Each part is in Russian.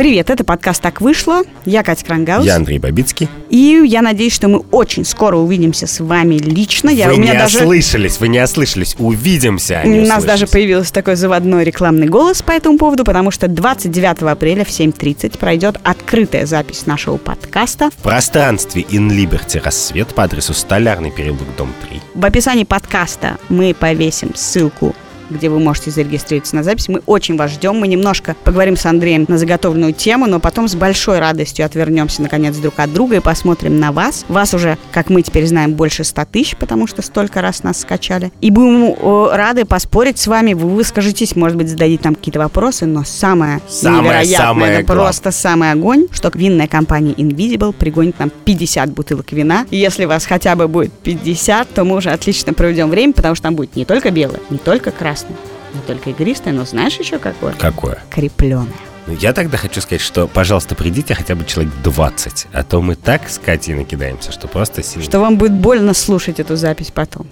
Привет, это подкаст «Так вышло». Я Катя Крангаус. Я Андрей Бабицкий. И я надеюсь, что мы очень скоро увидимся с вами лично. Я, вы у меня не даже... ослышались, вы не ослышались. Увидимся, а У нас даже появился такой заводной рекламный голос по этому поводу, потому что 29 апреля в 7.30 пройдет открытая запись нашего подкаста. В пространстве In Liberty рассвет по адресу Столярный переулок, дом 3. В описании подкаста мы повесим ссылку где вы можете зарегистрироваться на запись. Мы очень вас ждем. Мы немножко поговорим с Андреем на заготовленную тему, но потом с большой радостью отвернемся, наконец, друг от друга и посмотрим на вас. Вас уже, как мы теперь знаем, больше 100 тысяч, потому что столько раз нас скачали. И будем э, рады поспорить с вами. Вы выскажетесь, может быть, зададите нам какие-то вопросы, но самое, Самое, невероятное, самое это главное. просто самый огонь, что винная компания Invisible пригонит нам 50 бутылок вина. И если вас хотя бы будет 50, то мы уже отлично проведем время, потому что там будет не только белое, не только красное, не только игристое, но знаешь еще какое? Какое? Крепленое. Ну, я тогда хочу сказать, что, пожалуйста, придите хотя бы человек 20, а то мы так с Катей накидаемся, что просто сильно. Что вам будет больно слушать эту запись потом.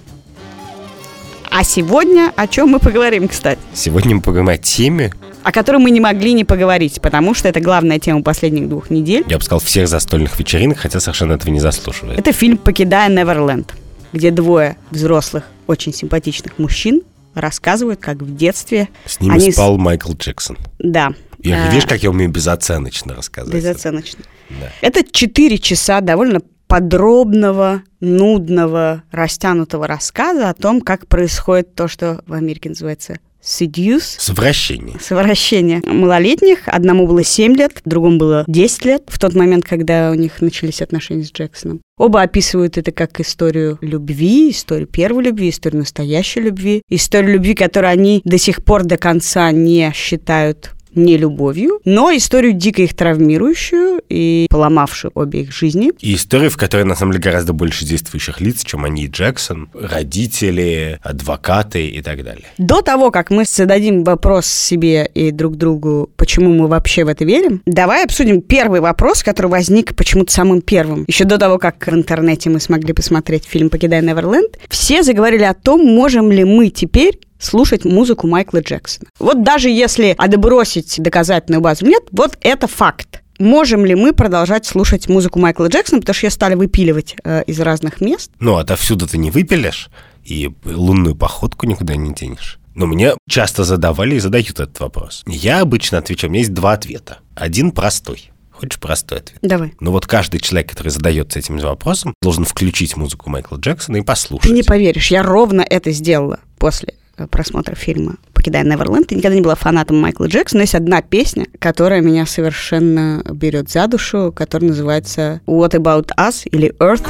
А сегодня о чем мы поговорим, кстати? Сегодня мы поговорим о теме, О которой мы не могли не поговорить, потому что это главная тема последних двух недель. я бы сказал, всех застольных вечеринок, хотя совершенно этого не заслуживает. Это фильм «Покидая Неверленд», где двое взрослых, очень симпатичных мужчин рассказывают, как в детстве С ними они... спал Майкл Джексон. Да. И А, видишь, как я умею безоценочно рассказывать. Безоценочно. Да. Это 4 часа довольно подробного, нудного, растянутого рассказа о том, как происходит то, что в Америке называется seduce, Совращение. совращение малолетних. Одному было 7 лет, другому было 10 лет в тот момент, когда у них начались отношения с Джексоном. Оба описывают это как историю любви, историю первой любви, историю настоящей любви, историю любви, которую они до сих пор до конца не считают не любовью, но историю дико их травмирующую и поломавшую обе их жизни. И история, в которой, на самом деле, гораздо больше действующих лиц, чем они и Джексон, родители, адвокаты и так далее. До того, как мы зададим вопрос себе и друг другу, почему мы вообще в это верим, давай обсудим первый вопрос, который возник почему-то самым первым. Еще до того, как в интернете мы смогли посмотреть фильм «Покидая Неверленд», все заговорили о том, можем ли мы теперь слушать музыку Майкла Джексона. Вот даже если отбросить доказательную базу нет, вот это факт. Можем ли мы продолжать слушать музыку Майкла Джексона, потому что ее стали выпиливать э, из разных мест. Ну, отовсюду ты не выпилишь, и лунную походку никуда не денешь. Но мне часто задавали и задают этот вопрос. Я обычно отвечаю, у меня есть два ответа. Один простой. Хочешь простой ответ? Давай. Но вот каждый человек, который задается этим вопросом, должен включить музыку Майкла Джексона и послушать. Ты не поверишь, я ровно это сделала после просмотра фильма «Покидая Неверленд». Я никогда не была фанатом Майкла Джексона, но есть одна песня, которая меня совершенно берет за душу, которая называется «What About Us» или «Earth».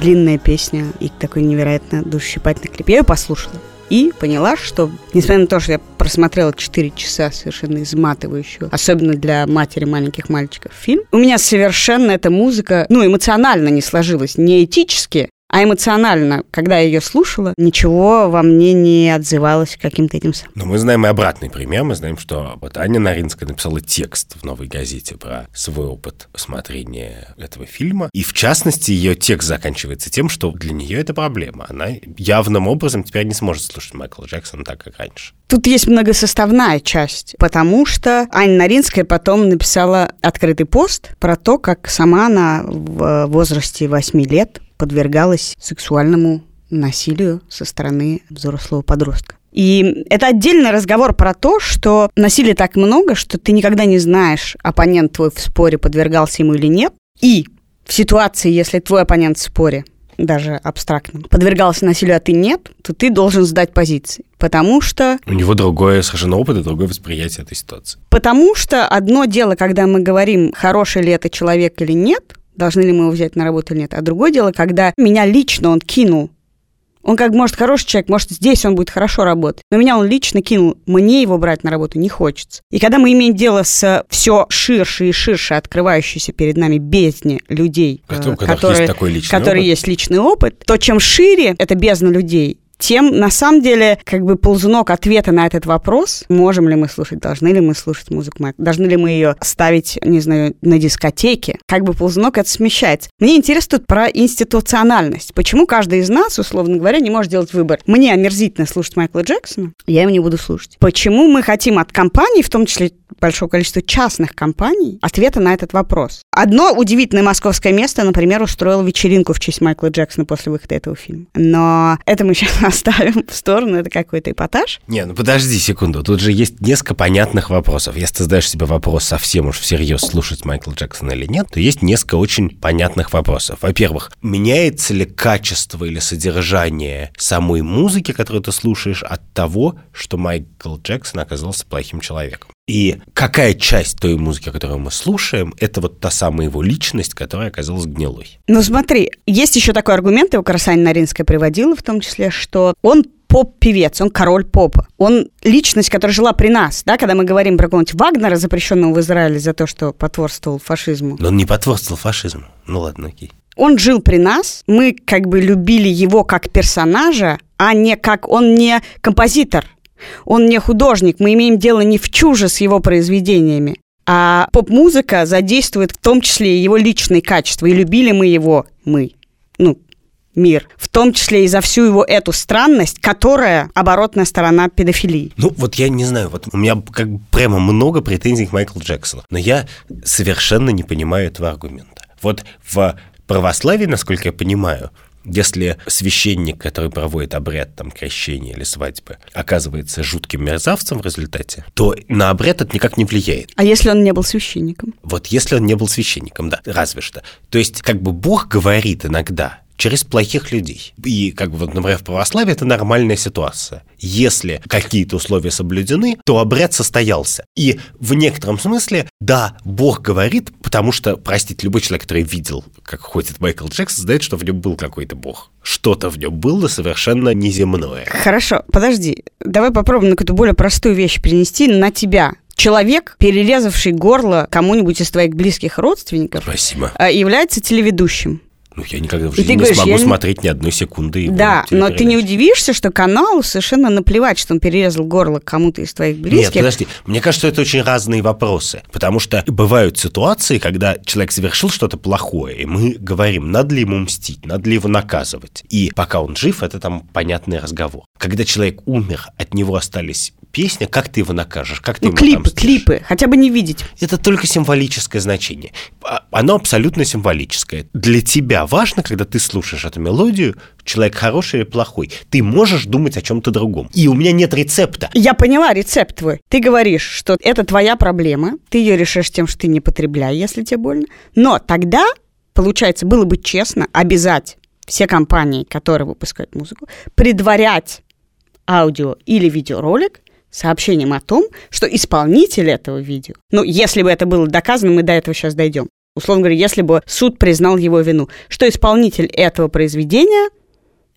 Длинная песня и такой невероятно душесчипательный клип. Я ее послушала и поняла, что, несмотря на то, что я просмотрела 4 часа совершенно изматывающую, особенно для матери маленьких мальчиков, фильм, у меня совершенно эта музыка, ну, эмоционально не сложилась, не этически, а эмоционально, когда я ее слушала, ничего во мне не отзывалось каким-то этим самым. Но мы знаем и обратный пример. Мы знаем, что вот Аня Наринская написала текст в «Новой газете» про свой опыт смотрения этого фильма. И, в частности, ее текст заканчивается тем, что для нее это проблема. Она явным образом теперь не сможет слушать Майкла Джексона так, как раньше. Тут есть многосоставная часть, потому что Аня Наринская потом написала открытый пост про то, как сама она в возрасте 8 лет подвергалась сексуальному насилию со стороны взрослого подростка. И это отдельный разговор про то, что насилия так много, что ты никогда не знаешь, оппонент твой в споре подвергался ему или нет. И в ситуации, если твой оппонент в споре, даже абстрактном, подвергался насилию, а ты нет, то ты должен сдать позиции. Потому что У него другое совершенно опыт и другое восприятие этой ситуации. Потому что одно дело, когда мы говорим, хороший ли это человек или нет, должны ли мы его взять на работу или нет, а другое дело, когда меня лично он кинул. Он как может хороший человек, может здесь он будет хорошо работать, но меня он лично кинул, мне его брать на работу не хочется. И когда мы имеем дело с все ширше и ширше открывающейся перед нами бездне людей, Которые- э, у которых которые, есть такой личный которые опыт. есть личный опыт, то чем шире эта бездна людей, тем, на самом деле, как бы ползунок ответа на этот вопрос, можем ли мы слушать, должны ли мы слушать музыку должны ли мы ее ставить, не знаю, на дискотеке, как бы ползунок это смещается. Мне интересно тут про институциональность. Почему каждый из нас, условно говоря, не может делать выбор? Мне омерзительно слушать Майкла Джексона, я его не буду слушать. Почему мы хотим от компании, в том числе большого количества частных компаний, ответа на этот вопрос? Одно удивительное московское место, например, устроило вечеринку в честь Майкла Джексона после выхода этого фильма. Но это мы сейчас оставим в сторону, это какой-то эпатаж. Не, ну подожди секунду, тут же есть несколько понятных вопросов. Если ты задаешь себе вопрос совсем уж всерьез слушать Майкла Джексона или нет, то есть несколько очень понятных вопросов. Во-первых, меняется ли качество или содержание самой музыки, которую ты слушаешь, от того, что Майкл Джексон оказался плохим человеком? И какая часть той музыки, которую мы слушаем, это вот та самая его личность, которая оказалась гнилой? Ну смотри, есть еще такой аргумент, его Красань Наринская приводила в том числе, что он поп-певец, он король попа. Он личность, которая жила при нас, да, когда мы говорим про какого-нибудь Вагнера, запрещенного в Израиле за то, что потворствовал фашизму. Но он не потворствовал фашизму. Ну ладно, окей. Он жил при нас, мы как бы любили его как персонажа, а не как он не композитор, он не художник, мы имеем дело не в чуже с его произведениями. А поп-музыка задействует в том числе и его личные качества. И любили мы его, мы, ну, мир, в том числе и за всю его эту странность, которая оборотная сторона педофилии. Ну, вот я не знаю, вот у меня как бы прямо много претензий к Майклу Джексону, но я совершенно не понимаю этого аргумента. Вот в православии, насколько я понимаю, если священник, который проводит обряд там крещения или свадьбы, оказывается жутким мерзавцем в результате, то на обряд это никак не влияет. А если он не был священником? Вот если он не был священником, да, разве что. То есть как бы Бог говорит иногда, через плохих людей. И, как бы, вот, например, в православии это нормальная ситуация. Если какие-то условия соблюдены, то обряд состоялся. И в некотором смысле, да, Бог говорит, потому что, простите, любой человек, который видел, как ходит Майкл Джексон, знает, что в нем был какой-то Бог. Что-то в нем было совершенно неземное. Хорошо, подожди. Давай попробуем на какую-то более простую вещь перенести на тебя. Человек, перерезавший горло кому-нибудь из твоих близких родственников, Спасибо. э, является телеведущим. Ну, я никогда в жизни не говоришь, смогу я смотреть ни одной секунды его Да, но ты не удивишься, что каналу совершенно наплевать, что он перерезал горло кому-то из твоих Нет, близких. подожди. Мне кажется, это очень разные вопросы. Потому что бывают ситуации, когда человек совершил что-то плохое, и мы говорим, надо ли ему мстить, надо ли его наказывать. И пока он жив, это там понятный разговор. Когда человек умер, от него остались песни, как ты его накажешь, как ты ну, ему клипы, клипы, хотя бы не видеть. Это только символическое значение. А- Оно абсолютно символическое. Для тебя важно, когда ты слушаешь эту мелодию, человек хороший или плохой. Ты можешь думать о чем-то другом. И у меня нет рецепта. Я поняла рецепт твой. Ты говоришь, что это твоя проблема, ты ее решишь тем, что ты не потребляй, если тебе больно. Но тогда, получается, было бы честно обязать все компании, которые выпускают музыку, предварять аудио или видеоролик сообщением о том, что исполнитель этого видео, ну, если бы это было доказано, мы до этого сейчас дойдем. Условно говоря, если бы суд признал его вину, что исполнитель этого произведения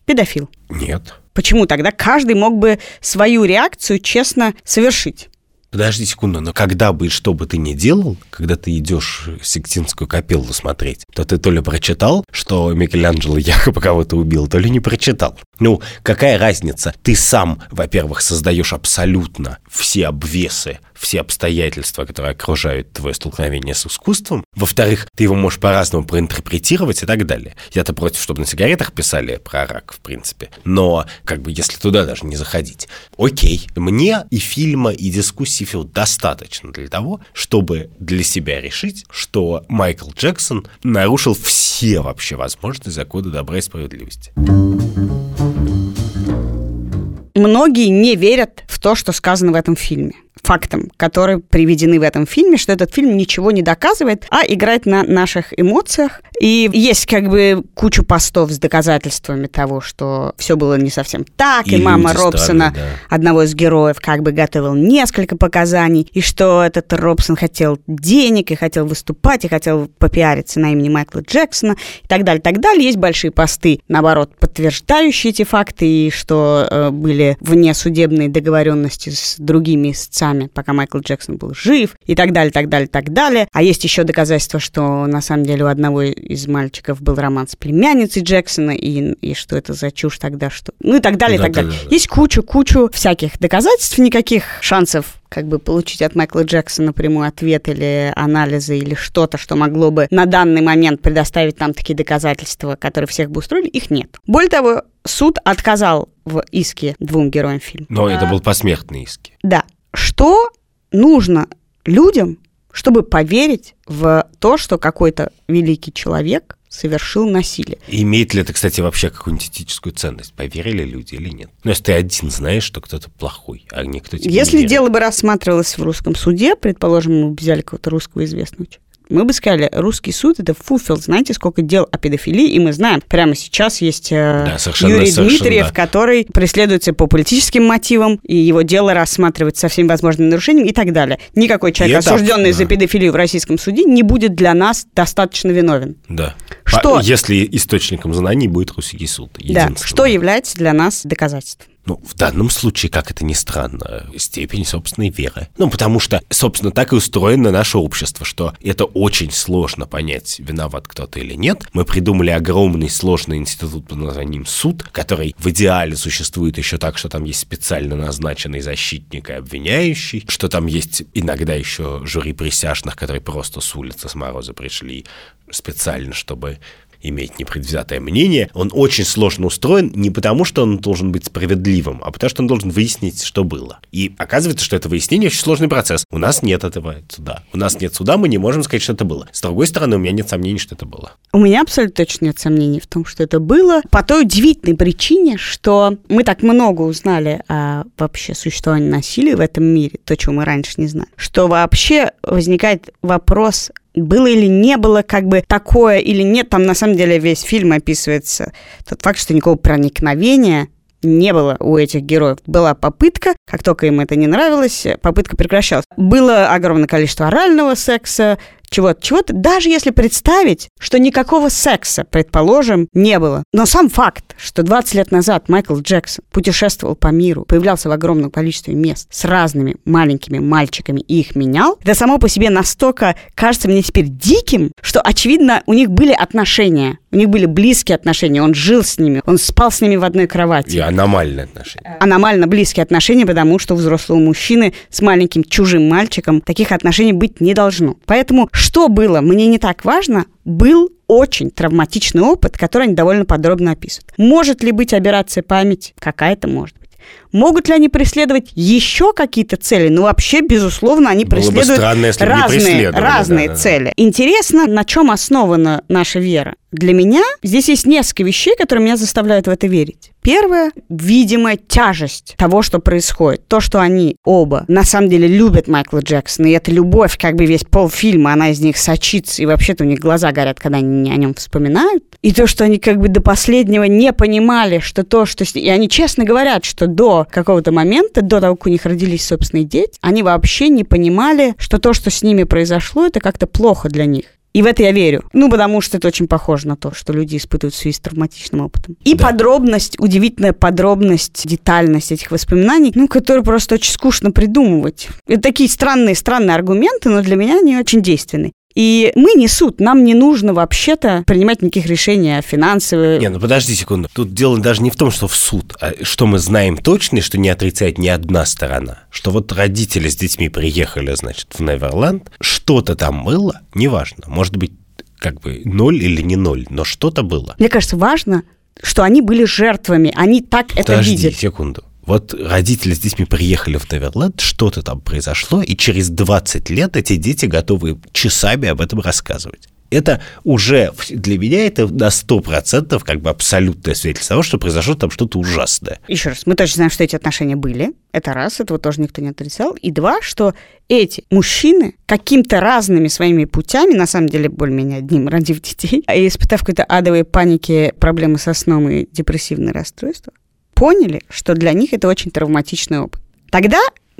педофил. Нет. Почему тогда каждый мог бы свою реакцию честно совершить? Подожди секунду, но когда бы и что бы ты ни делал, когда ты идешь Сикстинскую капеллу смотреть, то ты то ли прочитал, что Микеланджело якобы кого-то убил, то ли не прочитал. Ну, какая разница? Ты сам, во-первых, создаешь абсолютно все обвесы, все обстоятельства, которые окружают твое столкновение с искусством. Во-вторых, ты его можешь по-разному проинтерпретировать и так далее. Я-то против, чтобы на сигаретах писали про рак, в принципе. Но, как бы, если туда даже не заходить. Окей, мне и фильма, и дискуссии фильма достаточно для того, чтобы для себя решить, что Майкл Джексон нарушил все вообще возможные законы добра и справедливости. Многие не верят в то, что сказано в этом фильме. Фактам, которые приведены в этом фильме, что этот фильм ничего не доказывает, а играет на наших эмоциях. И есть как бы кучу постов с доказательствами того, что все было не совсем так, и, И мама Робсона, странные, да. одного из героев, как бы готовил несколько показаний, и что этот Робсон хотел денег, и хотел выступать, и хотел попиариться на имени Майкла Джексона, и так далее, так далее. Есть большие посты, наоборот, подтверждающие эти факты, и что э, были внесудебные договоренности с другими истцами месяцами, пока Майкл Джексон был жив, и так далее, так далее, так далее. А есть еще доказательства, что на самом деле у одного из мальчиков был роман с племянницей Джексона, и, и что это за чушь тогда, что... Ну и так далее, и так далее. Да, да. Есть кучу-кучу всяких доказательств, никаких шансов как бы получить от Майкла Джексона прямой ответ или анализы или что-то, что могло бы на данный момент предоставить нам такие доказательства, которые всех бы устроили, их нет. Более того, суд отказал в иске двум героям фильма. Но а... это был посмертный иск. Да. Что нужно людям, чтобы поверить в то, что какой-то великий человек совершил насилие. имеет ли это, кстати, вообще какую-нибудь этическую ценность? Поверили люди или нет? Ну, если ты один знаешь, что кто-то плохой, а никто тебе Если не дело бы рассматривалось в русском суде, предположим, мы взяли какого-то русского известного человека, мы бы сказали, русский суд это фуфел. Знаете, сколько дел о педофилии, и мы знаем, прямо сейчас есть э, да, Юрий Дмитриев, да. который преследуется по политическим мотивам, и его дело рассматривается со всеми возможными нарушениями и так далее. Никакой человек, и осужденный да. за педофилию в российском суде, не будет для нас достаточно виновен. Да. Что? А если источником знаний будет русский суд. Да. Что является для нас доказательством? Ну, в данном случае, как это ни странно, степень собственной веры. Ну, потому что, собственно, так и устроено наше общество, что это очень сложно понять, виноват кто-то или нет. Мы придумали огромный сложный институт под названием суд, который в идеале существует еще так, что там есть специально назначенный защитник и обвиняющий, что там есть иногда еще жюри присяжных, которые просто с улицы с мороза пришли специально, чтобы иметь непредвзятое мнение, он очень сложно устроен не потому, что он должен быть справедливым, а потому что он должен выяснить, что было. И оказывается, что это выяснение очень сложный процесс. У нас нет этого суда. У нас нет суда, мы не можем сказать, что это было. С другой стороны, у меня нет сомнений, что это было. У меня абсолютно точно нет сомнений в том, что это было. По той удивительной причине, что мы так много узнали о вообще существовании насилия в этом мире, то, чего мы раньше не знали, что вообще возникает вопрос было или не было как бы такое или нет. Там на самом деле весь фильм описывается тот факт, что никакого проникновения не было у этих героев. Была попытка, как только им это не нравилось, попытка прекращалась. Было огромное количество орального секса, чего-то, чего-то, даже если представить, что никакого секса, предположим, не было. Но сам факт, что 20 лет назад Майкл Джексон путешествовал по миру, появлялся в огромном количестве мест с разными маленькими мальчиками и их менял, это само по себе настолько кажется мне теперь диким, что, очевидно, у них были отношения, у них были близкие отношения, он жил с ними, он спал с ними в одной кровати. И аномальные отношения. Аномально близкие отношения, потому что у взрослого мужчины с маленьким чужим мальчиком таких отношений быть не должно. Поэтому что было, мне не так важно, был очень травматичный опыт, который они довольно подробно описывают. Может ли быть операция памяти? Какая-то может быть. Могут ли они преследовать еще какие-то цели? Ну, вообще, безусловно, они Было преследуют бы странно, если разные, разные да, да, цели. Интересно, на чем основана наша вера? Для меня здесь есть несколько вещей, которые меня заставляют в это верить. Первое – видимая тяжесть того, что происходит. То, что они оба на самом деле любят Майкла Джексона, и эта любовь, как бы весь полфильма, она из них сочится, и вообще-то у них глаза горят, когда они о нем вспоминают. И то, что они как бы до последнего не понимали, что то, что... И они честно говорят, что до какого-то момента, до того, как у них родились собственные дети, они вообще не понимали, что то, что с ними произошло, это как-то плохо для них. И в это я верю. Ну, потому что это очень похоже на то, что люди испытывают в связи с травматичным опытом. И да. подробность, удивительная подробность, детальность этих воспоминаний, ну, которые просто очень скучно придумывать. Это такие странные, странные аргументы, но для меня они очень действенные. И мы не суд, нам не нужно вообще-то принимать никаких решений финансовых. Не, ну подожди секунду. Тут дело даже не в том, что в суд, а что мы знаем точно, что не отрицает ни одна сторона. Что вот родители с детьми приехали, значит, в Неверленд, что-то там было, неважно, может быть, как бы ноль или не ноль, но что-то было. Мне кажется, важно, что они были жертвами, они так Подожди, это видят. Подожди секунду. Вот родители с детьми приехали в Неверленд, что-то там произошло, и через 20 лет эти дети готовы часами об этом рассказывать. Это уже для меня это на 100% как бы абсолютное свидетельство того, что произошло там что-то ужасное. Еще раз, мы точно знаем, что эти отношения были. Это раз, этого тоже никто не отрицал. И два, что эти мужчины каким-то разными своими путями, на самом деле более-менее одним, родив детей, и испытав какой-то адовой паники, проблемы со сном и депрессивное расстройство, поняли, что для них это очень травматичный опыт. Тогда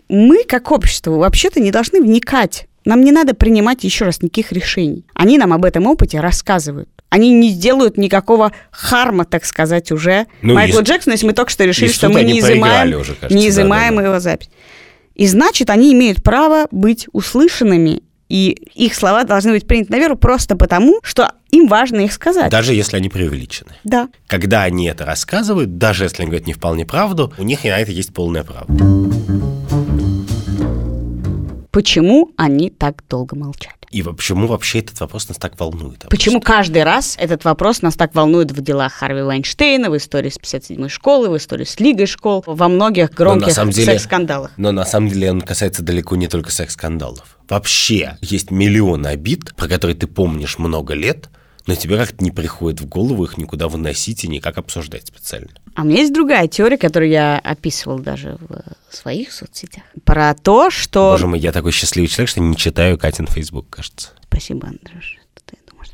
мы, как общество, вообще-то не должны вникать. Нам не надо принимать еще раз никаких решений. Они нам об этом опыте рассказывают. Они не сделают никакого харма, так сказать, уже ну, Майклу и, Джексону, если мы только что решили, что мы не изымаем, уже, кажется, не изымаем да, да. его запись. И значит, они имеют право быть услышанными и их слова должны быть приняты на веру просто потому, что им важно их сказать. Даже если они преувеличены. Да. Когда они это рассказывают, даже если они говорят не вполне правду, у них и на это есть полное право. Почему они так долго молчали? И почему вообще этот вопрос нас так волнует? Обычно? Почему каждый раз этот вопрос нас так волнует в делах Харви Вайнштейна, в истории с 57-й школы, в истории с Лигой школ, во многих громких секс-скандалах? Но на самом деле он касается далеко не только секс-скандалов. Вообще есть миллион обид, про которые ты помнишь много лет, но тебе как-то не приходит в голову их никуда выносить и никак обсуждать специально. А у меня есть другая теория, которую я описывал даже в своих соцсетях. Про то, что... Боже мой, я такой счастливый человек, что не читаю Катин Фейсбук, кажется. Спасибо, Андрюш.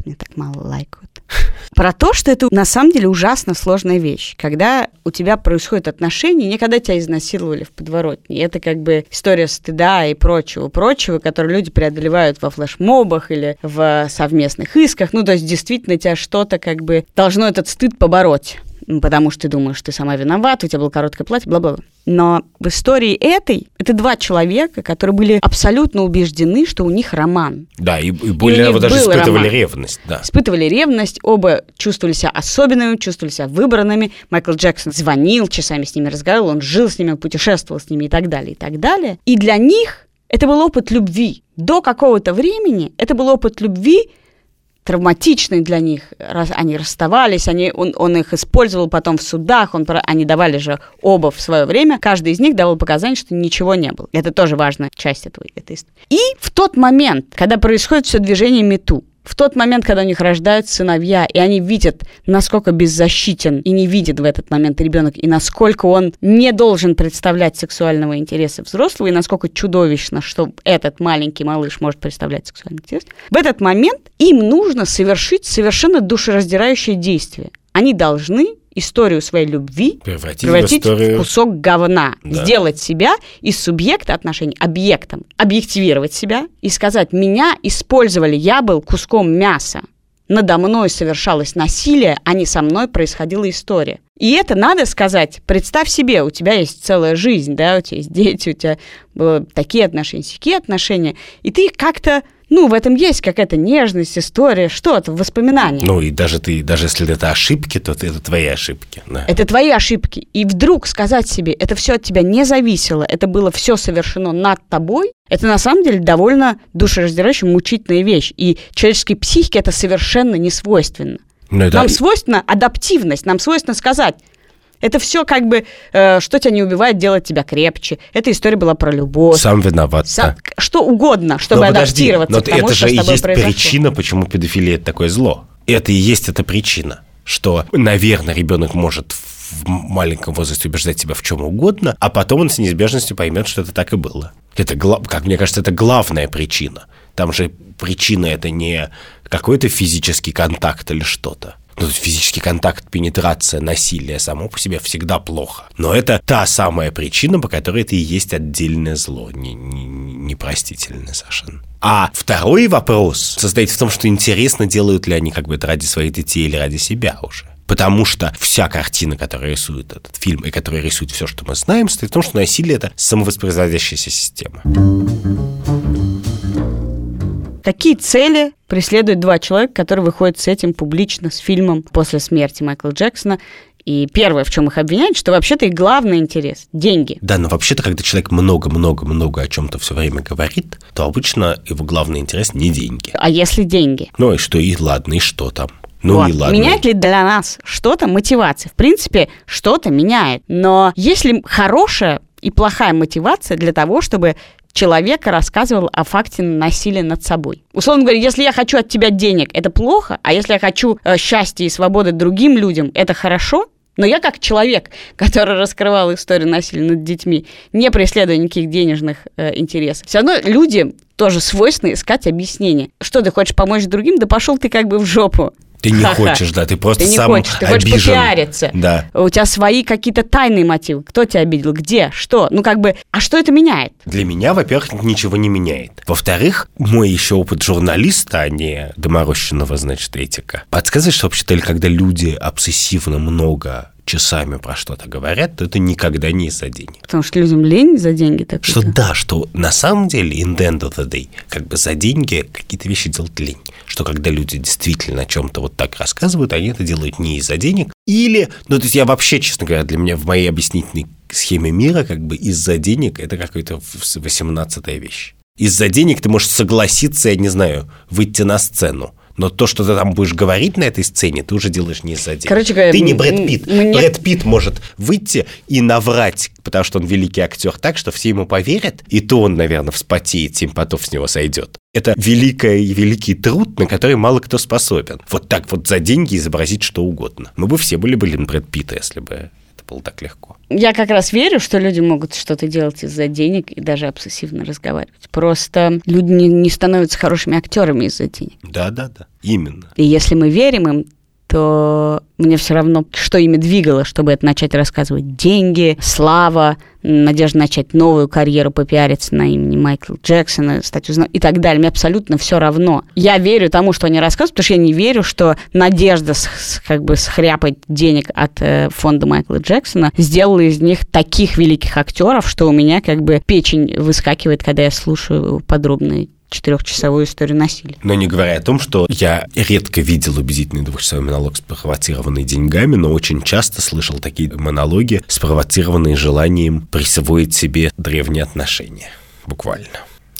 Мне так мало лайкают. Про то, что это на самом деле ужасно сложная вещь. Когда у тебя происходят отношения, не когда тебя изнасиловали в подворотне. Это как бы история стыда и прочего, прочего, которые люди преодолевают во флешмобах или в совместных исках. Ну, то есть действительно тебя что-то как бы должно этот стыд побороть потому что ты думаешь, ты сама виновата, у тебя было короткое платье, бла-бла. Но в истории этой это два человека, которые были абсолютно убеждены, что у них роман. Да, и, и более того, даже испытывали роман. ревность. Да. Испытывали ревность, оба чувствовали себя особенными, чувствовали себя выбранными. Майкл Джексон звонил, часами с ними разговаривал, он жил с ними, путешествовал с ними и так далее, и так далее. И для них это был опыт любви. До какого-то времени это был опыт любви, травматичный для них. Они расставались, они, он, он их использовал потом в судах, он, они давали же оба в свое время, каждый из них давал показания, что ничего не было. Это тоже важная часть этого, этой истории. И в тот момент, когда происходит все движение МИТУ, в тот момент, когда у них рождаются сыновья, и они видят, насколько беззащитен и не видит в этот момент ребенок, и насколько он не должен представлять сексуального интереса взрослого, и насколько чудовищно, что этот маленький малыш может представлять сексуальный интерес, в этот момент им нужно совершить совершенно душераздирающее действие. Они должны историю своей любви превратить, превратить в, историю... в кусок говна. Да. Сделать себя из субъекта отношений объектом. Объективировать себя и сказать, меня использовали, я был куском мяса. Надо мной совершалось насилие, а не со мной происходила история. И это надо сказать. Представь себе, у тебя есть целая жизнь, да, у тебя есть дети, у тебя были такие отношения, такие отношения, и ты как-то ну, в этом есть какая-то нежность, история, что-то, воспоминания. Ну, и даже ты, даже если это ошибки, то это твои ошибки. Да. Это твои ошибки. И вдруг сказать себе, это все от тебя не зависело, это было все совершено над тобой, это на самом деле довольно душераздирающая, мучительная вещь. И человеческой психике это совершенно не свойственно. Ну. Нам свойственно адаптивность, нам свойственно сказать, это все как бы, э, что тебя не убивает, делать тебя крепче. Эта история была про любовь. Сам виноват. Сам, да. Что угодно, чтобы но подожди, адаптироваться но к тому, это что же с есть произошло. причина, почему педофилия это такое зло. Это и есть эта причина, что, наверное, ребенок может в маленьком возрасте убеждать себя в чем угодно, а потом он с неизбежностью поймет, что это так и было. Это, как мне кажется, это главная причина. Там же причина это не какой-то физический контакт или что-то. Ну, физический контакт, пенетрация, насилие само по себе всегда плохо. Но это та самая причина, по которой это и есть отдельное зло, не, не, непростительное совершенно. А второй вопрос состоит в том, что интересно, делают ли они как бы это ради своих детей или ради себя уже. Потому что вся картина, которая рисует этот фильм и которая рисует все, что мы знаем, состоит в том, что насилие — это самовоспроизводящаяся система. Какие цели преследуют два человека, которые выходят с этим публично, с фильмом после смерти Майкла Джексона? И первое, в чем их обвиняют, что вообще-то их главный интерес – деньги. Да, но вообще-то, когда человек много-много-много о чем-то все время говорит, то обычно его главный интерес не деньги. А если деньги? Ну и что, и ладно, и что там? Ну вот. и ладно. Меняет ли для нас что-то мотивация? В принципе, что-то меняет. Но если хорошая и плохая мотивация для того, чтобы человека рассказывал о факте насилия над собой. Условно говоря, если я хочу от тебя денег, это плохо, а если я хочу э, счастья и свободы другим людям, это хорошо, но я как человек, который раскрывал историю насилия над детьми, не преследуя никаких денежных э, интересов, все равно люди тоже свойственно искать объяснение. Что ты хочешь помочь другим? Да пошел ты как бы в жопу. Ты не Ха-ха. хочешь, да, ты просто ты не сам хочешь, ты хочешь попиариться. Да. У тебя свои какие-то тайные мотивы. Кто тебя обидел, где, что? Ну, как бы, а что это меняет? Для меня, во-первых, ничего не меняет. Во-вторых, мой еще опыт журналиста, а не доморощенного, значит, этика, подсказывает, что вообще-то, когда люди обсессивно много часами про что-то говорят, то это никогда не из-за денег. Потому что людям лень за деньги так Что да, что на самом деле, in the end of the day, как бы за деньги какие-то вещи делать лень. Что когда люди действительно о чем-то вот так рассказывают, они это делают не из-за денег. Или, ну то есть я вообще, честно говоря, для меня в моей объяснительной схеме мира как бы из-за денег это какая-то 18 вещь. Из-за денег ты можешь согласиться, я не знаю, выйти на сцену. Но то, что ты там будешь говорить на этой сцене, ты уже делаешь не из-за денег. Короче говоря, ты не Брэд Питт. мне- Брэд Питт может выйти и наврать, потому что он великий актер так, что все ему поверят, и то он, наверное, вспотеет, семь потов с него сойдет. Это великая и великий труд, на который мало кто способен. Вот так вот за деньги изобразить что угодно. Мы бы все были, блин, Брэд Питта, если бы это было так легко. Я как раз верю, что люди могут что-то делать из-за денег и даже обсессивно разговаривать. Просто люди не, не становятся хорошими актерами из-за денег. Да-да-да, именно. И если мы верим им, то мне все равно, что ими двигало, чтобы это начать рассказывать. Деньги, слава, надежда начать новую карьеру, попиариться на имени Майкла Джексона, стать узна... и так далее. Мне абсолютно все равно. Я верю тому, что они рассказывают, потому что я не верю, что надежда с- с- как бы схряпать денег от э, фонда Майкла Джексона сделала из них таких великих актеров, что у меня как бы печень выскакивает, когда я слушаю подробные четырехчасовую историю насилия. Но не говоря о том, что я редко видел убедительный двухчасовой монолог, спровоцированный деньгами, но очень часто слышал такие монологи, спровоцированные желанием присвоить себе древние отношения. Буквально.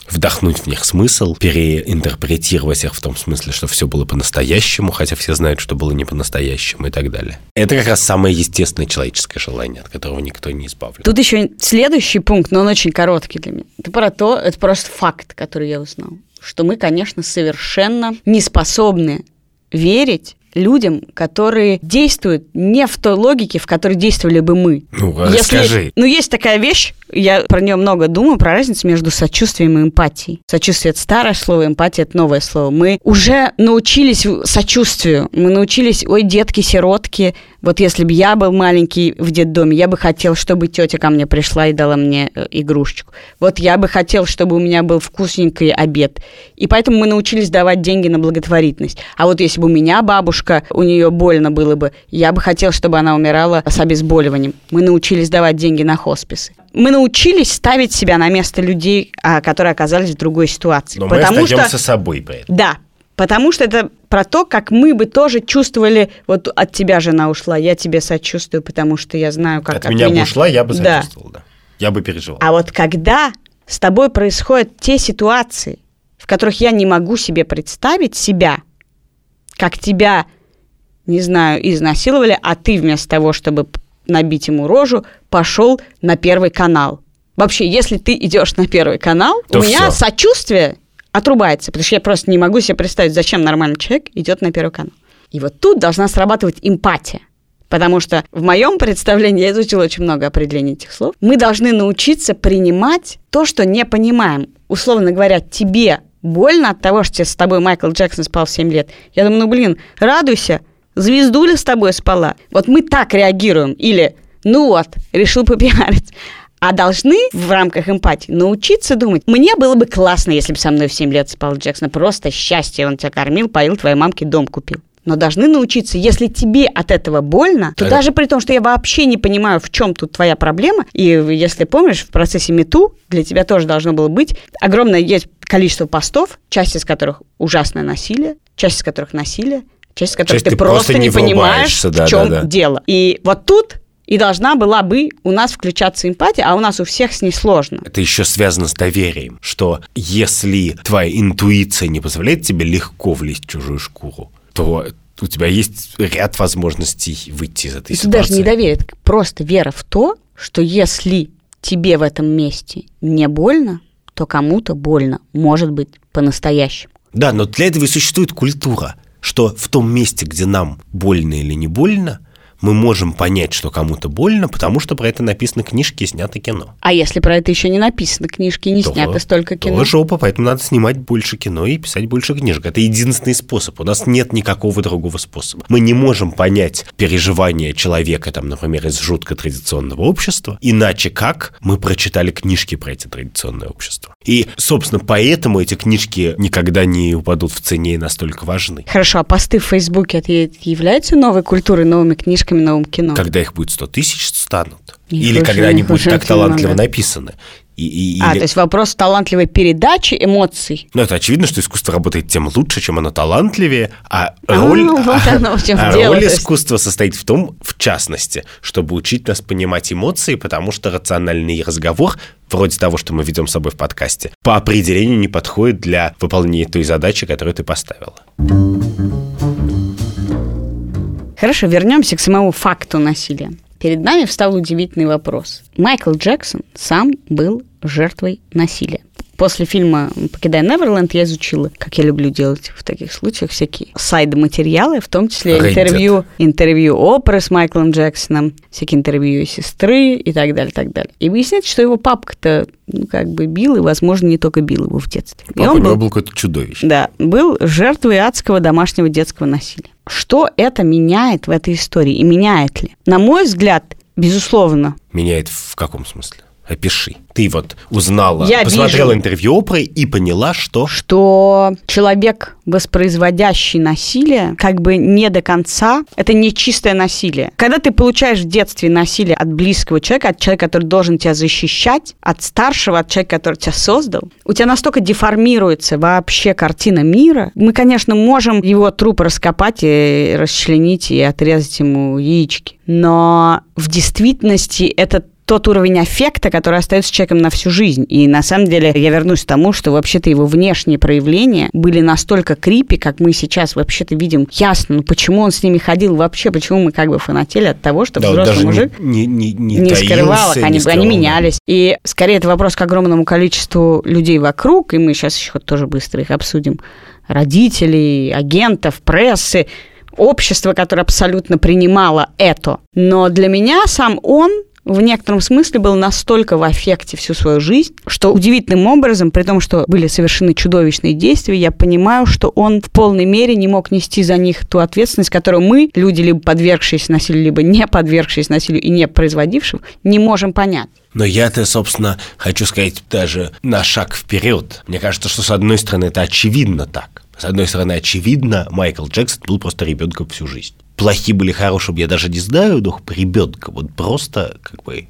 Вдохнуть в них смысл, переинтерпретировать их в том смысле, что все было по-настоящему, хотя все знают, что было не по-настоящему и так далее. Это как раз самое естественное человеческое желание, от которого никто не избавлен. Тут еще следующий пункт, но он очень короткий для меня. Это про то, это просто факт, который я узнал, что мы, конечно, совершенно не способны верить людям, которые действуют не в той логике, в которой действовали бы мы. Ну, расскажи. ну, есть такая вещь, я про нее много думаю, про разницу между сочувствием и эмпатией. Сочувствие – это старое слово, эмпатия – это новое слово. Мы уже научились сочувствию, мы научились, ой, детки-сиротки, вот если бы я был маленький в детдоме, я бы хотел, чтобы тетя ко мне пришла и дала мне э, игрушечку. Вот я бы хотел, чтобы у меня был вкусненький обед. И поэтому мы научились давать деньги на благотворительность. А вот если бы у меня бабушка, у нее больно было бы, я бы хотел, чтобы она умирала с обезболиванием. Мы научились давать деньги на хосписы. Мы научились ставить себя на место людей, а, которые оказались в другой ситуации. Но мы потому что остаемся собой при этом. да, потому что это про то, как мы бы тоже чувствовали, вот от тебя жена ушла, я тебе сочувствую, потому что я знаю, как от, меня бы ушла, я бы Да. сочувствовал, да. Я бы переживал. А вот когда с тобой происходят те ситуации, в которых я не могу себе представить себя, как тебя, не знаю, изнасиловали, а ты вместо того, чтобы набить ему рожу, пошел на Первый канал. Вообще, если ты идешь на Первый канал, То у меня всё. сочувствие отрубается, потому что я просто не могу себе представить, зачем нормальный человек идет на Первый канал. И вот тут должна срабатывать эмпатия. Потому что в моем представлении, я изучила очень много определений этих слов, мы должны научиться принимать то, что не понимаем. Условно говоря, тебе больно от того, что с тобой Майкл Джексон спал в 7 лет. Я думаю, ну блин, радуйся, звездуля с тобой спала. Вот мы так реагируем. Или, ну вот, решил попиарить. А должны в рамках эмпатии научиться думать. Мне было бы классно, если бы со мной в 7 лет спал Джексон. Просто счастье. Он тебя кормил, поил, твоей мамке дом купил. Но должны научиться, если тебе от этого больно, то Это- даже при том, что я вообще не понимаю, в чем тут твоя проблема, и если помнишь, в процессе мету для тебя тоже должно было быть огромное есть количество постов, часть из которых ужасное насилие, часть из которых насилие, часть из которых Часть ты, ты просто просто не понимаешь, да, в чем да, да. дело. И вот тут и должна была бы у нас включаться эмпатия, а у нас у всех с ней сложно. Это еще связано с доверием, что если твоя интуиция не позволяет тебе легко влезть в чужую шкуру, то у тебя есть ряд возможностей выйти из этой Это ситуации. даже не доверие, просто вера в то, что если тебе в этом месте не больно, то кому-то больно, может быть, по-настоящему. Да, но для этого и существует культура, что в том месте, где нам больно или не больно, мы можем понять, что кому-то больно, потому что про это написаны книжки и снято кино. А если про это еще не написано, книжки не То- снято столько кино. то жопа, поэтому надо снимать больше кино и писать больше книжек. Это единственный способ. У нас нет никакого другого способа. Мы не можем понять переживания человека, там, например, из жутко традиционного общества, иначе как мы прочитали книжки про эти традиционные общества. И, собственно, поэтому эти книжки никогда не упадут в цене и настолько важны. Хорошо, а посты в Фейсбуке это являются новой культурой, новыми книжками, подростками новым кино. Когда их будет 100 тысяч, станут. Их Или когда они будут так талантливо много. написаны. И, и- А, или- то есть вопрос талантливой передачи эмоций. Ну, это очевидно, что искусство работает тем лучше, чем оно талантливее, а А, роль, вот оно в чём а дело, роль то есть. искусства состоит в том, в частности, чтобы учить нас понимать эмоции, потому что рациональный разговор, вроде того, что мы ведем с собой в подкасте, по определению не подходит для выполнения той задачи, которую ты поставила. Хорошо, вернемся к самому факту насилия. Перед нами встал удивительный вопрос. Майкл Джексон сам был жертвой насилия. После фильма «Покидая Неверленд» я изучила, как я люблю делать в таких случаях, всякие сайды-материалы, в том числе Reddit. интервью, интервью Опры с Майклом Джексоном, всякие интервью ее сестры и так далее, так далее. И выясняется, что его папка-то ну, как бы бил, и, возможно, не только бил его в детстве. И Папа он у него был был какое-то чудовище. да, был жертвой адского домашнего детского насилия. Что это меняет в этой истории и меняет ли? На мой взгляд, безусловно, Меняет в каком смысле? Опиши. Ты вот узнала, Я посмотрела вижу. интервью Опры и поняла, что... что человек, воспроизводящий насилие, как бы не до конца, это не чистое насилие. Когда ты получаешь в детстве насилие от близкого человека, от человека, который должен тебя защищать, от старшего, от человека, который тебя создал, у тебя настолько деформируется вообще картина мира. Мы, конечно, можем его труп раскопать и расчленить и отрезать ему яички. Но в действительности это тот уровень аффекта, который остается человеком на всю жизнь. И на самом деле я вернусь к тому, что вообще-то его внешние проявления были настолько крипи, как мы сейчас вообще-то видим ясно, ну почему он с ними ходил вообще, почему мы как бы фанатели от того, что Да, взрослый мужик не, не, не, не таился, скрывал их, они, скрывал, они менялись. И скорее это вопрос к огромному количеству людей вокруг, и мы сейчас еще тоже быстро их обсудим, родителей, агентов, прессы, общество, которое абсолютно принимало это. Но для меня сам он в некотором смысле был настолько в аффекте всю свою жизнь, что удивительным образом, при том, что были совершены чудовищные действия, я понимаю, что он в полной мере не мог нести за них ту ответственность, которую мы, люди, либо подвергшиеся насилию, либо не подвергшиеся насилию и не производившим, не можем понять. Но я-то, собственно, хочу сказать даже на шаг вперед. Мне кажется, что с одной стороны это очевидно так. С одной стороны, очевидно, Майкл Джексон был просто ребенком всю жизнь. Плохие были хорошим, я даже не знаю, но ребенка вот просто как бы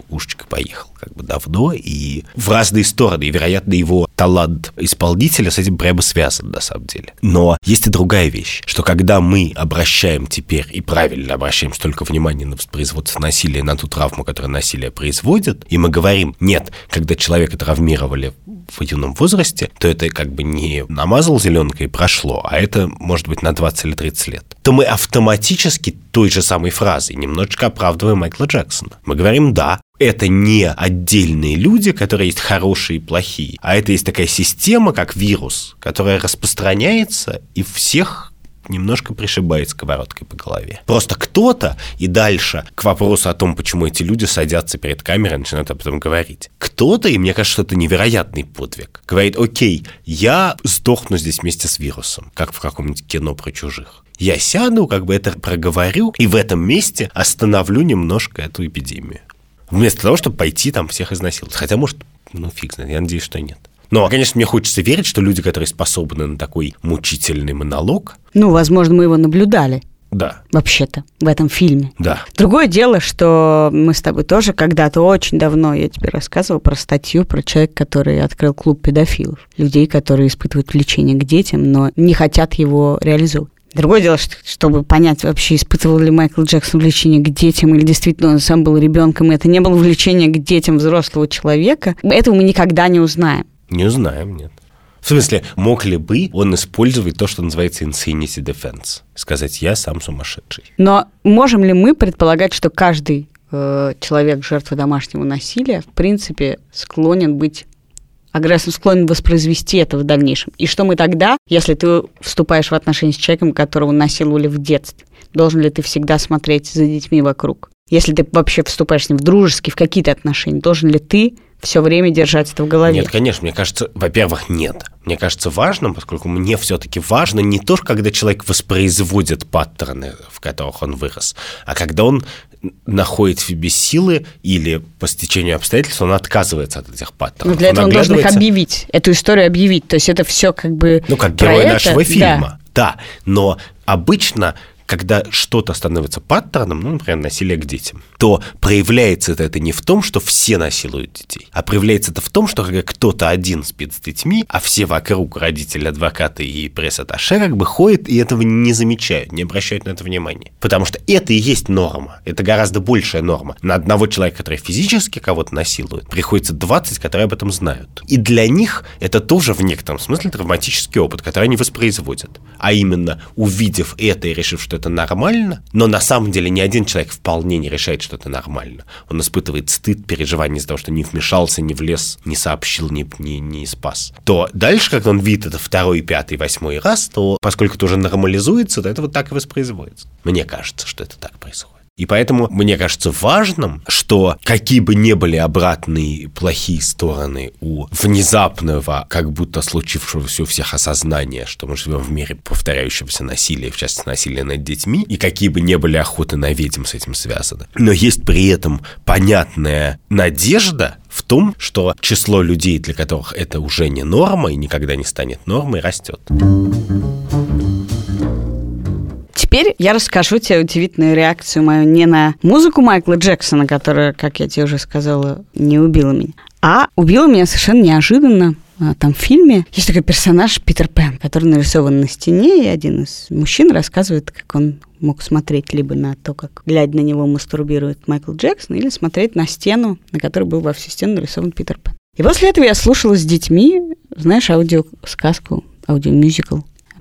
кукушечка поехал как бы давно и в разные стороны. И, вероятно, его талант исполнителя с этим прямо связан на самом деле. Но есть и другая вещь, что когда мы обращаем теперь, и правильно обращаем столько внимания на воспроизводство насилия, на ту травму, которую насилие производит, и мы говорим, нет, когда человека травмировали в юном возрасте, то это как бы не намазал зеленкой и прошло, а это может быть на 20 или 30 лет, то мы автоматически той же самой фразой немножечко оправдываем Майкла Джексона. Мы говорим, да, это не отдельные люди, которые есть хорошие и плохие, а это есть такая система, как вирус, которая распространяется и всех немножко пришибает сковородкой по голове. Просто кто-то, и дальше к вопросу о том, почему эти люди садятся перед камерой начинают об этом говорить. Кто-то, и мне кажется, что это невероятный подвиг, говорит, окей, я сдохну здесь вместе с вирусом, как в каком-нибудь кино про чужих. Я сяду, как бы это проговорю, и в этом месте остановлю немножко эту эпидемию. Вместо того, чтобы пойти там всех изнасиловать. Хотя, может, ну фиг знает, я надеюсь, что нет. Но, конечно, мне хочется верить, что люди, которые способны на такой мучительный монолог, Ну, возможно, мы его наблюдали да, вообще-то в этом фильме. да, Другое дело, что мы с тобой тоже когда-то очень давно, я тебе рассказывала про статью про человека, который открыл клуб педофилов. Людей, которые испытывают влечение к детям, но не хотят его реализовывать. Другое дело, что, чтобы понять вообще, испытывал ли Майкл Джексон влечение к детям или действительно он сам был ребенком, и это не было влечение к детям взрослого человека, этого мы никогда не узнаем. не знаем, нет. В смысле, мог ли бы он использовать то, что называется insanity defense? Сказать, я сам сумасшедший. Но можем ли мы предполагать, что каждый э, человек, жертва домашнего насилия, в принципе, склонен быть агрессором, склонен воспроизвести это в дальнейшем? И что мы тогда, если ты вступаешь в отношения с человеком, которого насиловали в детстве, должен ли ты всегда смотреть за детьми вокруг? Если ты вообще вступаешь с ним в дружеские, в какие-то отношения, должен ли ты все время держать это в голове? Нет, конечно, мне кажется, во-первых, нет. Мне кажется важным, поскольку мне все-таки важно не то, когда человек воспроизводит паттерны, в которых он вырос, а когда он находит в себе силы или по стечению обстоятельств он отказывается от этих паттернов. Ну, для этого он должен их объявить, эту историю объявить. То есть это все как бы... Ну, как герой это, нашего да. фильма. Да. но обычно когда что-то становится паттерном, ну, например, насилие к детям, то проявляется это, не в том, что все насилуют детей, а проявляется это в том, что когда кто-то один спит с детьми, а все вокруг, родители, адвокаты и пресс-атташе как бы ходят и этого не замечают, не обращают на это внимания. Потому что это и есть норма. Это гораздо большая норма. На одного человека, который физически кого-то насилует, приходится 20, которые об этом знают. И для них это тоже в некотором смысле травматический опыт, который они воспроизводят. А именно, увидев это и решив, что это нормально, но на самом деле ни один человек вполне не решает, что это нормально. Он испытывает стыд, переживание из-за того, что не вмешался, не влез, не сообщил, не, не, не спас. То дальше, когда он видит это второй, пятый, восьмой раз, то поскольку это уже нормализуется, то это вот так и воспроизводится. Мне кажется, что это так происходит. И поэтому мне кажется важным, что какие бы ни были обратные плохие стороны у внезапного, как будто случившегося у всех осознания, что мы живем в мире повторяющегося насилия, в частности насилия над детьми, и какие бы ни были охоты на ведьм с этим связаны. Но есть при этом понятная надежда, в том, что число людей, для которых это уже не норма и никогда не станет нормой, растет. Теперь я расскажу тебе удивительную реакцию мою не на музыку Майкла Джексона, которая, как я тебе уже сказала, не убила меня, а убила меня совершенно неожиданно а, там в фильме есть такой персонаж Питер Пен, который нарисован на стене, и один из мужчин рассказывает, как он мог смотреть либо на то, как, глядя на него, мастурбирует Майкл Джексон, или смотреть на стену, на которой был во всю стену нарисован Питер Пен. И после этого я слушала с детьми, знаешь, аудиосказку, аудиомюзикл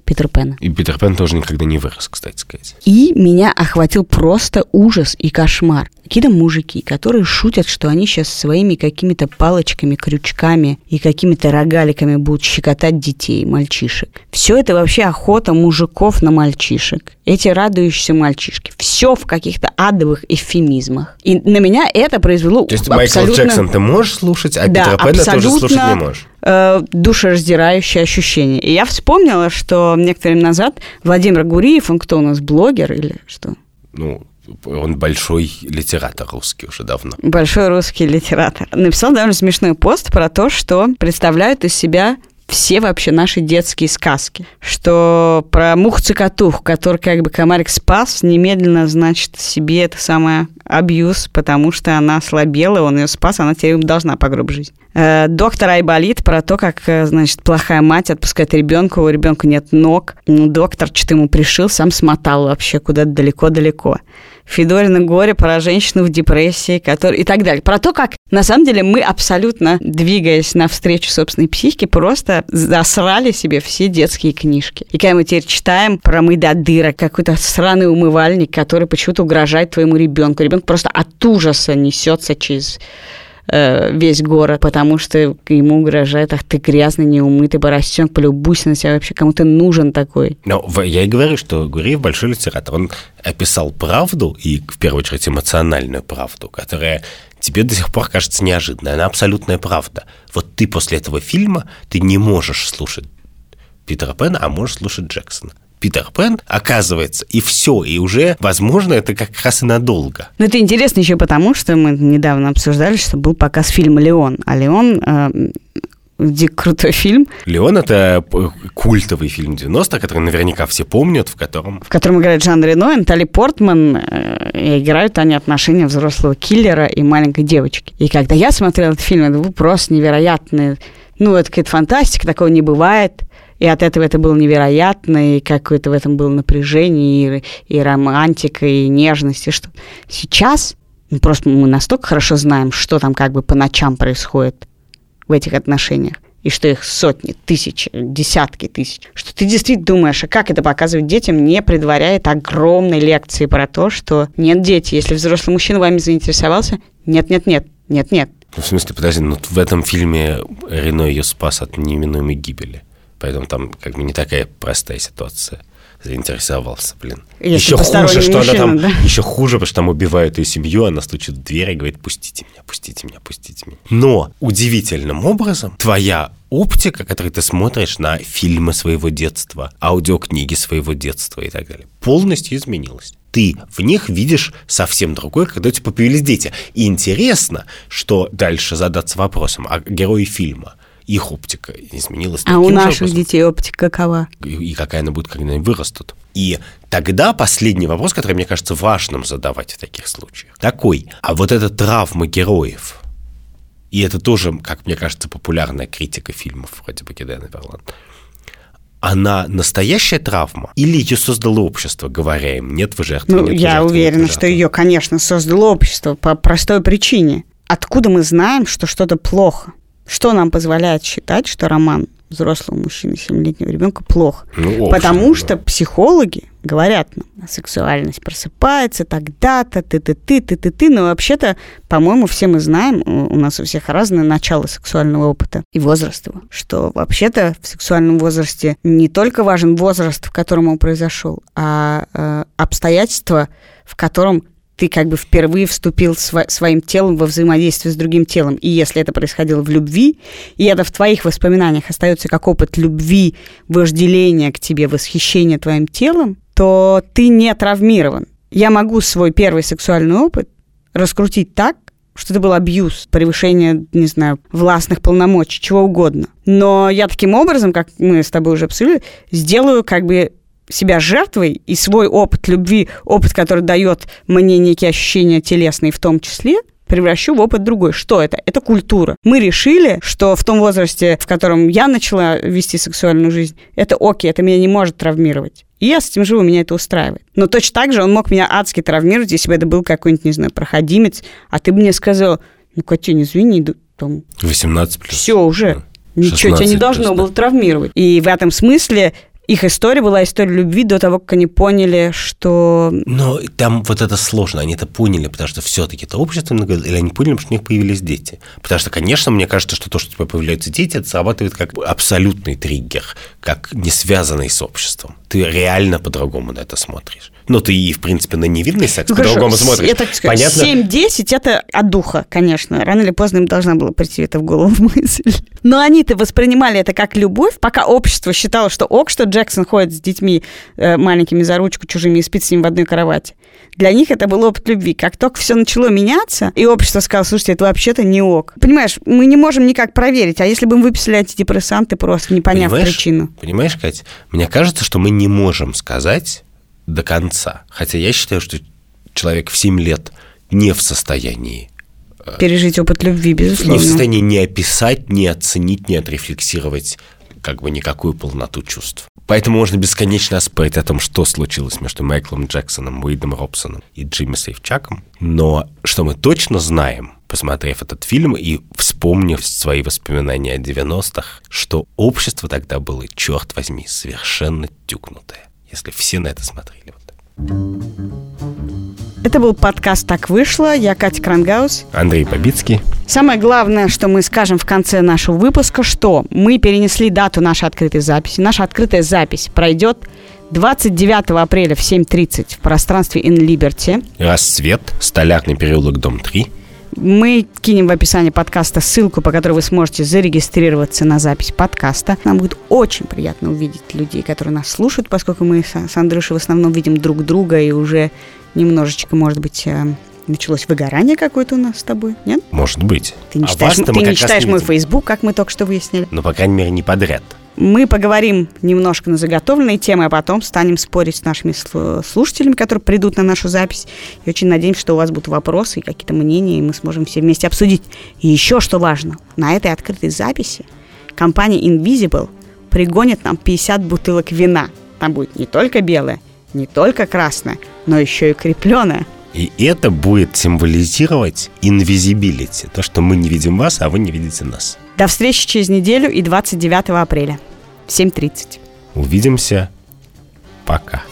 Питер Пэна. И Питер Пен тоже никогда не вырос, кстати сказать. И меня охватил просто ужас и кошмар. Какие-то мужики, которые шутят, что они сейчас своими какими-то палочками, крючками и какими-то рогаликами будут щекотать детей, мальчишек. Все это вообще охота мужиков на мальчишек. Эти радующиеся мальчишки. Все в каких-то адовых эвфемизмах. И на меня это произвело То есть абсолютно... Майкл Джексон ты можешь слушать, а Да, Питера Пэна тоже абсолютно. слушать не можешь? Э, душераздирающее ощущение. И я вспомнила, что некоторое время назад Владимир Гуриев, он кто у нас, блогер или что? Ну, он большой литератор русский уже давно. Большой русский литератор. Написал довольно смешной пост про то, что представляют из себя все вообще наши детские сказки. Что про мух-цикатух, который как бы комарик спас, немедленно, значит, себе это самое абьюз, потому что она слабела, он ее спас, она теперь должна по гроб. Э, Доктор Айболит про то, как, э, значит, плохая мать отпускает ребенка, у ребенка нет ног. Доктор что-то ему пришил, сам смотал вообще куда-то далеко-далеко. Федорина горе про женщину в депрессии, который... и так далее. Про то, как на самом деле мы абсолютно, двигаясь навстречу собственной психике, просто засрали себе все детские книжки. И когда мы теперь читаем про Майдадыра, какой-то сраный умывальник, который почему-то угрожает твоему ребенку. Ребенок просто от ужаса несется через э, весь город, потому что ему угрожает, ах ты грязный, неумытый поросенок, полюбуйся на себя вообще, кому ты нужен такой. Но я и говорю, что Гуриев большой литератор. Он описал правду, и в первую очередь эмоциональную правду, которая тебе до сих пор кажется неожиданной. Она абсолютная правда. Вот ты после этого фильма, ты не можешь слушать Питера Пэна, а можешь слушать Джексона. Питер Пен, оказывается, и все, и уже, возможно, это как раз и надолго. Ну, это интересно еще потому, что мы недавно обсуждали, что был показ фильма «Леон». А «Леон» э, дико крутой фильм, «Леон» — это п- культовый фильм 90 который наверняка все помнят, в котором в котором играет Жан Рено, Натали Портман, э, и играют они отношения взрослого киллера и маленькой девочки. И когда я смотрела этот фильм, это был просто невероятный, ну, это какая-то фантастика, такого не бывает. И от этого это было невероятно, и какое-то в этом было напряжение, и, и романтика, и нежность, и что. Сейчас ну, просто мы настолько хорошо знаем, что там как бы по ночам происходит в этих отношениях, и что их сотни, тысячи, десятки тысяч, что ты действительно думаешь, а как это показывать детям, не предваряет огромной лекции про то, что нет, дети, если взрослый мужчина вами заинтересовался, нет-нет-нет, нет-нет. Ну, в смысле, подожди, ну в этом фильме Рено ее спас от неминуемой гибели. Поэтому там как бы не такая простая ситуация. Заинтересовался, блин. Если еще хуже, что мужчина, она там, да? еще хуже, потому что там убивают ее семью, она стучит в дверь и говорит, пустите меня, пустите меня, пустите меня. Но удивительным образом твоя оптика, которой ты смотришь на фильмы своего детства, аудиокниги своего детства и так далее, полностью изменилась ты в них видишь совсем другое, когда у тебя появились дети. И интересно, что дальше задаться вопросом, а герои фильма их оптика изменилась. А у наших образом. детей оптика какова? И, какая она будет, когда они вырастут. И тогда последний вопрос, который мне кажется важным задавать в таких случаях, такой, а вот эта травма героев, и это тоже, как мне кажется, популярная критика фильмов вроде Бакедена Верлан, она настоящая травма или ее создало общество, говоря им, нет, вы жертвы, ну, нет, я жертвы, уверена, что ее, конечно, создало общество по простой причине. Откуда мы знаем, что что-то плохо? Что нам позволяет считать, что роман взрослого мужчины 7-летнего ребенка плохо? Ну, общем, Потому да. что психологи говорят нам, сексуальность просыпается тогда-то, ты-ты-ты, ты-ты-ты, но вообще-то, по-моему, все мы знаем, у нас у всех разное начало сексуального опыта и возраст его, что вообще-то в сексуальном возрасте не только важен возраст, в котором он произошел, а э, обстоятельства, в котором ты как бы впервые вступил сво- своим телом во взаимодействие с другим телом. И если это происходило в любви, и это в твоих воспоминаниях остается как опыт любви, вожделения к тебе, восхищения твоим телом, то ты не травмирован. Я могу свой первый сексуальный опыт раскрутить так, что это был абьюз, превышение, не знаю, властных полномочий, чего угодно. Но я таким образом, как мы с тобой уже обсудили, сделаю как бы себя жертвой и свой опыт любви, опыт, который дает мне некие ощущения телесные в том числе, превращу в опыт другой. Что это? Это культура. Мы решили, что в том возрасте, в котором я начала вести сексуальную жизнь, это окей, это меня не может травмировать. И я с этим живу, меня это устраивает. Но точно так же он мог меня адски травмировать, если бы это был какой-нибудь, не знаю, проходимец, а ты бы мне сказал, ну, Катюнь, извини, там... 18 плюс. Все уже. Ничего тебя не должно плюс, было да. травмировать. И в этом смысле их история была история любви до того, как они поняли, что... Но там вот это сложно. Они это поняли, потому что все-таки это общество, или они поняли, потому что у них появились дети. Потому что, конечно, мне кажется, что то, что у тебя появляются дети, это срабатывает как абсолютный триггер, как не связанный с обществом. Ты реально по-другому на это смотришь. Ну, ты и, в принципе, на невинный секс ну, по-другому смотришь. Я так скажу, Понятно? 7-10 – это от духа, конечно. Рано или поздно им должна была прийти это в голову мысль. Но они-то воспринимали это как любовь, пока общество считало, что ок, что Джексон ходит с детьми э, маленькими за ручку, чужими, и спит с ним в одной кровати. Для них это был опыт любви. Как только все начало меняться, и общество сказало, слушайте, это вообще-то не ок. Понимаешь, мы не можем никак проверить, а если бы мы выписали антидепрессанты, просто не поняв понимаешь, причину. Понимаешь, Катя, мне кажется, что мы не можем сказать до конца. Хотя я считаю, что человек в 7 лет не в состоянии э, пережить опыт любви, безусловно. Не в состоянии не описать, не оценить, не отрефлексировать как бы никакую полноту чувств. Поэтому можно бесконечно спорить о том, что случилось между Майклом Джексоном, Уидом Робсоном и Джимми Сейфчаком. Но что мы точно знаем, посмотрев этот фильм и вспомнив свои воспоминания о 90-х, что общество тогда было, черт возьми, совершенно тюкнутое если все на это смотрели. Вот Это был подкаст «Так вышло». Я Катя Крангаус. Андрей Побицкий. Самое главное, что мы скажем в конце нашего выпуска, что мы перенесли дату нашей открытой записи. Наша открытая запись пройдет 29 апреля в 7.30 в пространстве In Liberty. Расцвет, Столярный переулок, дом 3. Мы кинем в описании подкаста ссылку, по которой вы сможете зарегистрироваться на запись подкаста. Нам будет очень приятно увидеть людей, которые нас слушают, поскольку мы с Андрюшей в основном видим друг друга и уже немножечко, может быть, э, началось выгорание какое-то у нас с тобой, нет? Может быть. Ты не а читаешь, ты не читаешь мой Facebook, как мы только что выяснили. Ну, по крайней мере, не подряд. Мы поговорим немножко на заготовленные темы, а потом станем спорить с нашими слушателями, которые придут на нашу запись. И очень надеемся, что у вас будут вопросы и какие-то мнения, и мы сможем все вместе обсудить. И еще что важно, на этой открытой записи компания Invisible пригонит нам 50 бутылок вина. Там будет не только белое, не только красное, но еще и крепленое. И это будет символизировать инвизибилити, то, что мы не видим вас, а вы не видите нас. До встречи через неделю и 29 апреля в 7.30. Увидимся. Пока.